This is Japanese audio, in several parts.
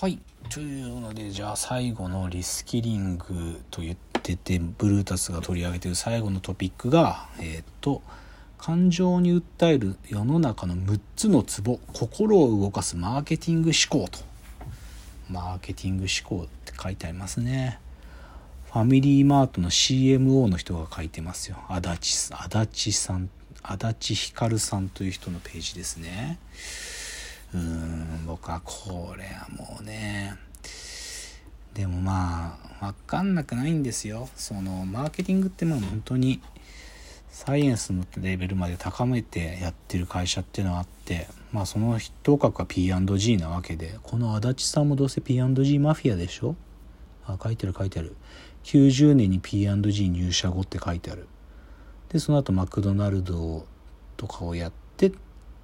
はい。というのでじゃあ最後のリスキリングと言っててブルータスが取り上げてる最後のトピックがえっ、と感情に訴える世の中の6つのツボ心を動かすマーケティング思考と。マーケティング思考って書いてありますね。ファミリーマートの CMO の人が書いてますよ。足立足立さん足立光さんという人のページですね。うーん僕はこれはもうねでもまあ分かんなくないんですよ。そのマーケティングってまあ本当にサイエンスのレベルまで高めてやってる会社っていうのはあってまあその筆頭格は P&G なわけでこの足立さんもどうせ P&G マフィアでしょ？あ書いてる書いてある。90年に P&G 入社後って書いてある。でその後マクドナルドとかをやって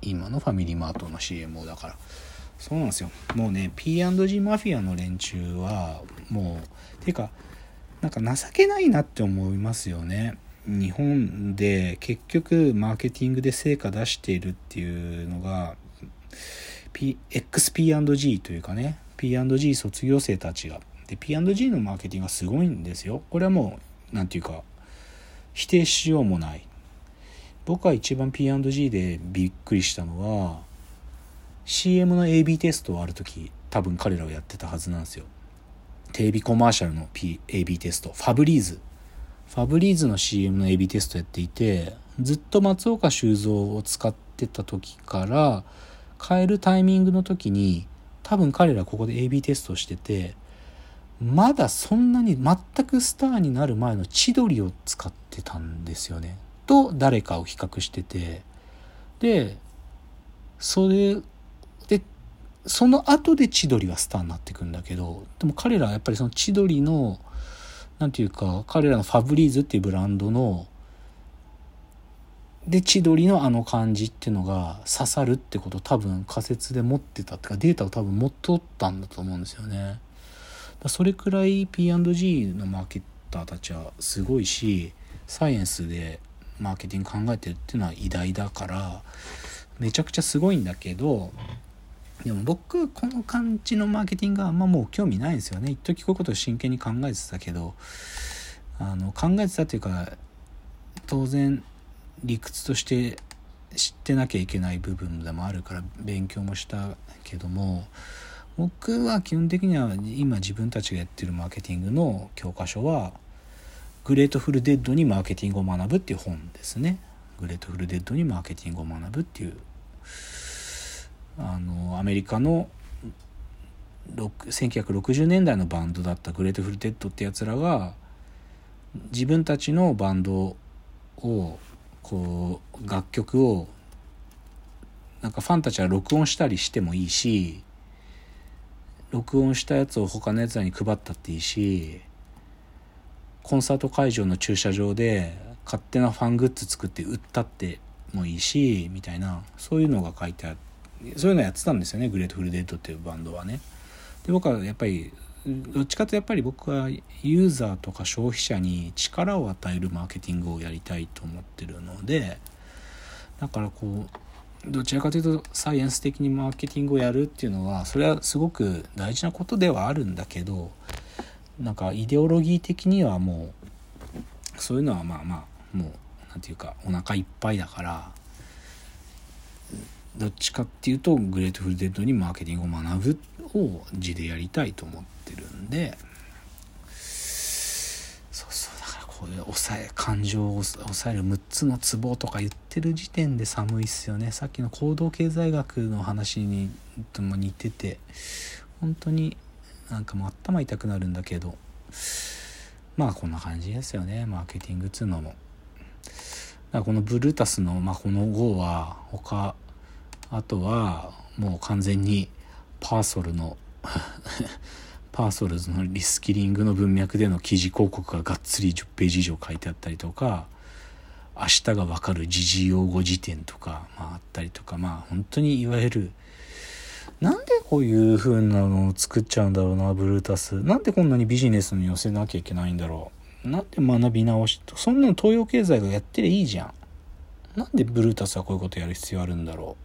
今のファミリーマートの CMO だから。そうなんですよ。もうね P&G マフィアの連中はもうていうかなんか情けないなって思いますよね。日本で結局マーケティングで成果出しているっていうのが、P、XP&G というかね。P&G 卒業生たちが。で P&G のマーケティングがすごいんですよ。これはもう何て言うか否定しようもない。僕は一番 P&G でびっくりしたのは CM の AB テストをある時多分彼らはやってたはずなんですよ。テレビコマーシャルの、P、AB テスト。ファブリーズファブリーズの CM の AB テストやっていてずっと松岡修造を使ってた時から変えるタイミングの時に多分彼らここで AB テストしててまだそんなに全くスターになる前の千鳥を使ってたんですよね。と誰かを比較しててでそれでその後で千鳥はスターになってくんだけどでも彼らはやっぱりその千鳥の何て言うか彼らのファブリーズっていうブランドので千鳥のあの感じっていうのが刺さるってことを多分仮説で持ってたっていうかデータを多分持っとったんだと思うんですよね。それくらい P&G のマーケッターたちはすごいしサイエンスでマーケティング考えてるっていうのは偉大だからめちゃくちゃすごいんだけどでも僕この感じのマーケティングはあんまもう興味ないんですよね。一時こういうことを真剣に考えてたけどあの考えてたっていうか当然理屈として知ってなきゃいけない部分でもあるから勉強もしたけども僕は基本的には今自分たちがやってるマーケティングの教科書はグレイトフルデッドにマーケティングを学ぶっていう本ですね。グレイトフルデッドにマーケティングを学ぶっていうあのアメリカの1960年代のバンドだったグレイトフルデッドってやつらが自分たちのバンドをこう楽曲をなんかファンたちは録音したりしてもいいし録音したやつを他のやつらに配ったっていいしコンサート会場の駐車場で勝手なファングッズ作って売ったってもいいしみたいなそういうのが書いてあってそういうのやってたんですよねグレイトフルデッドっていうバンドはね。で僕はやっぱりどっちかとやっぱり僕はユーザーとか消費者に力を与えるマーケティングをやりたいと思ってるのでだからこうどちらかというとサイエンス的にマーケティングをやるっていうのはそれはすごく大事なことではあるんだけどなんかイデオロギー的にはもうそういうのはまあまあもう何て言うかお腹いっぱいだからどっちかっていうとグレイトフルデッドにマーケティングを学ぶを地でやりたいと思ってるんでそうそうだからこういう抑え感情を抑える6つのツボとか言ってる時点で寒いっすよね。さっきの行動経済学の話にとも似てて本当になんかもう頭痛くなるんだけどまあこんな感じですよねマーケティングっつうのも。だこのブルータスの、まあ、この号は他あとはもう完全にパーソルの パーソルズのリスキリングの文脈での記事広告ががっつり10ページ以上書いてあったりとか明日がわかる時事用語辞典とか、まあ、あったりとかまあ本当にいわゆるなんでこういう風なのを作っちゃうんだろうなブルータス。なんでこんなにビジネスに寄せなきゃいけないんだろう。なんで学び直しそんなの東洋経済がやってりゃいいじゃん。なんでブルータスはこういうことやる必要あるんだろ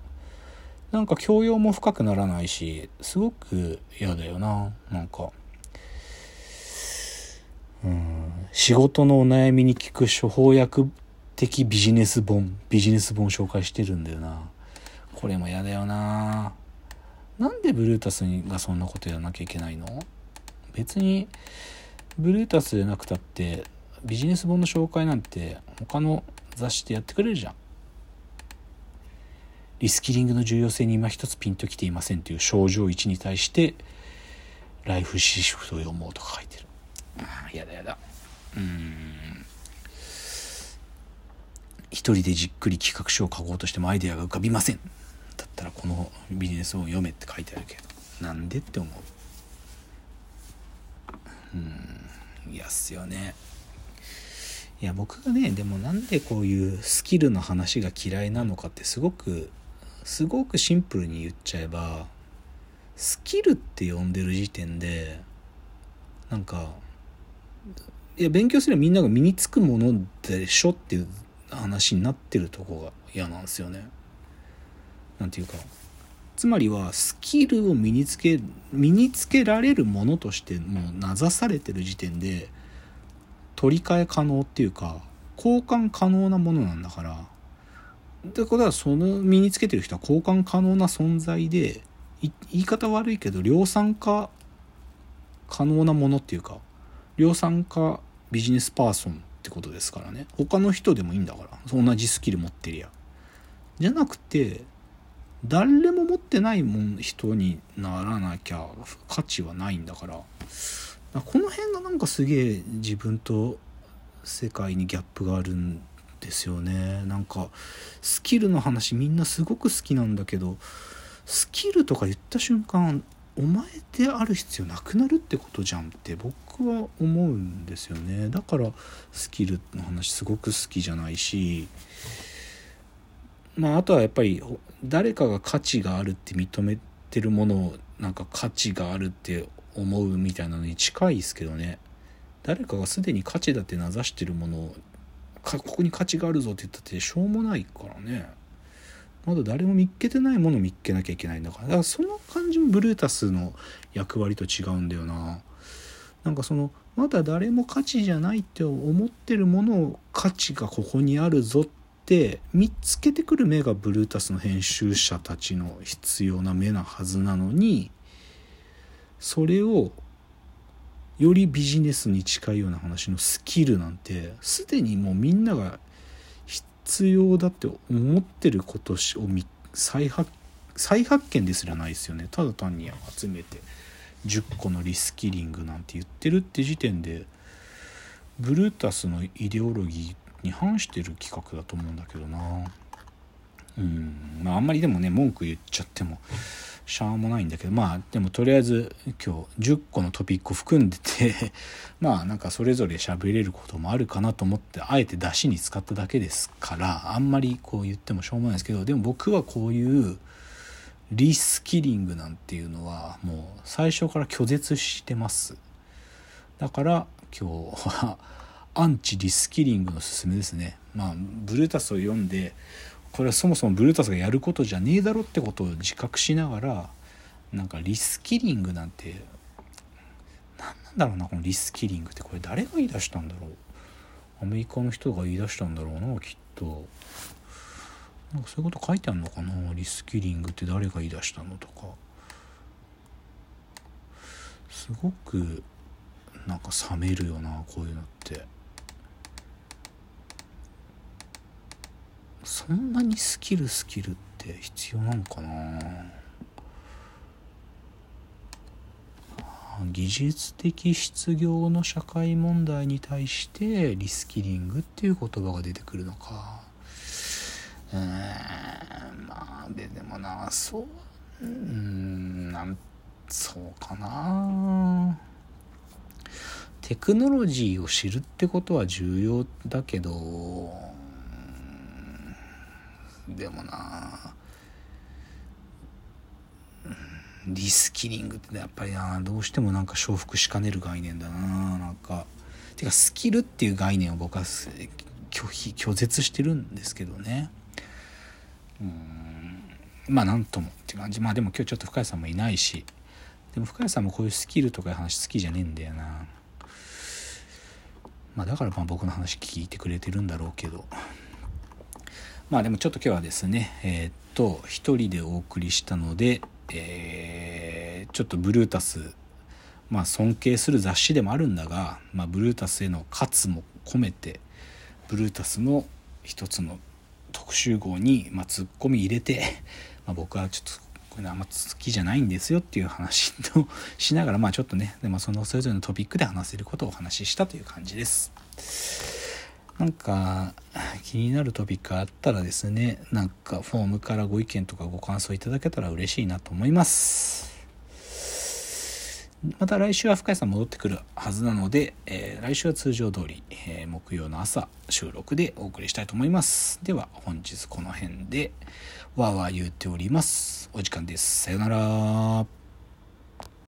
う。なんか教養も深くならないしすごく嫌だよな。なんか。うん。仕事のお悩みに効く処方薬的ビジネス本ビジネス本紹介してるんだよな。これも嫌だよな。なんでブルータスがそんなことやらなきゃいけないの？別にブルータスじゃなくたってビジネス本の紹介なんて他の雑誌でやってくれるじゃん。リスキリングの重要性に今一つピンときていませんという症状1に対してライフシフトを読もうとか書いてる。ああやだやだ。うん。一人でじっくり企画書を書こうとしてもアイデアが浮かびません。だったらこのビジネスを読めって書いてあるけどなんでって思う。うん。嫌っすよね。いや僕がねでもなんでこういうスキルの話が嫌いなのかってすごくすごくシンプルに言っちゃえばスキルって呼んでる時点でなんかいや勉強すればみんなが身につくものでしょっていう話になってるとこが嫌なんですよね。なんていうかつまりはスキルを身につけ身につけられるものとしてもう名指されてる時点で取り替え可能っていうか交換可能なものなんだから。ってことはその身につけてる人は交換可能な存在で言い方悪いけど量産化可能なものっていうか量産化ビジネスパーソンってことですからね。他の人でもいいんだから。同じスキル持ってりゃ。じゃなくて誰も持ってないもん人にならなきゃ価値はないんだから。この辺がなんかすげえ自分と世界にギャップがあるんですよね。なんかスキルの話みんなすごく好きなんだけどスキルとか言った瞬間お前である必要なくなるってことじゃんって僕は思うんですよね。だからスキルの話すごく好きじゃないしまああとはやっぱり誰かが価値があるって認めてるものをなんか価値があるって思うみたいなのに近いですけどね。誰かがすでに価値だって名指してるものをここに価値があるぞって言ったってしょうもないからね。まだ誰も見っけてないものを見っけなきゃいけないんだから。だからその感じもブルータスの役割と違うんだよな。なんかそのまだ誰も価値じゃないって思ってるものを価値がここにあるぞって見つけてくる目がブルータスの編集者たちの必要な目なはずなのにそれをよりビジネスに近いような話のスキルなんてすでにもうみんなが必要だって思ってることを再発再発見ですらないですよね。ただ単に集めて10個のリスキリングなんて言ってるって時点でブルータスのイデオロギーに反してる企画だと思うんだけどな。うん。まああんまりでもね文句言っちゃってもしゃあもないんだけど。まあでもとりあえず今日10個のトピックを含んでて まあなんかそれぞれ喋れることもあるかなと思ってあえて出しに使っただけですからあんまりこう言ってもしょうもないですけどでも僕はこういうリスキリングなんていうのはもう最初から拒絶してます。だから今日はアンチリスキリングのすすめですね。まあブルータスを読んでこれはそもそもブルータスがやることじゃねえだろってことを自覚しながらなんかリスキリングなんて何なんだろうなこのリスキリングってこれ誰が言い出したんだろう。アメリカの人が言い出したんだろうなきっと。なんかそういうこと書いてあるのかなリスキリングって誰が言い出したのとか。すごくなんか冷めるよなこういうのって。そんなにスキルスキルって必要なのかな？技術的失業の社会問題に対してリスキリングっていう言葉が出てくるのか。うーんまあででもなそううんなんそうかな。テクノロジーを知るってことは重要だけどでもな。リスキリングってやっぱりな。どうしてもなんか重複しかねる概念だな。なんかてかスキルっていう概念を僕は拒否拒絶してるんですけどね。うん。まあなんともって感じ。まあでも今日ちょっと深谷さんもいないし。でも深谷さんもこういうスキルとかいう話好きじゃねえんだよな。まあだからまあ僕の話聞いてくれてるんだろうけど。まあでもちょっと今日はですねえー、っと一人でお送りしたのでえー、ちょっとブルータスまあ尊敬する雑誌でもあるんだが、まあ、ブルータスへの喝も込めてブルータスの一つの特集号に、まあ、ツッコミ入れて、まあ、僕はちょっとこれあんま好きじゃないんですよっていう話としながらまあちょっとねでもそのそれぞれのトピックで話せることをお話ししたという感じです。なんか気になるトピックあったらですねなんかフォームからご意見とかご感想いただけたら嬉しいなと思います。また来週は深谷さん戻ってくるはずなので、えー、来週は通常通り、えー、木曜の朝収録でお送りしたいと思います。では本日この辺でわーわー言っております。お時間です。さよなら。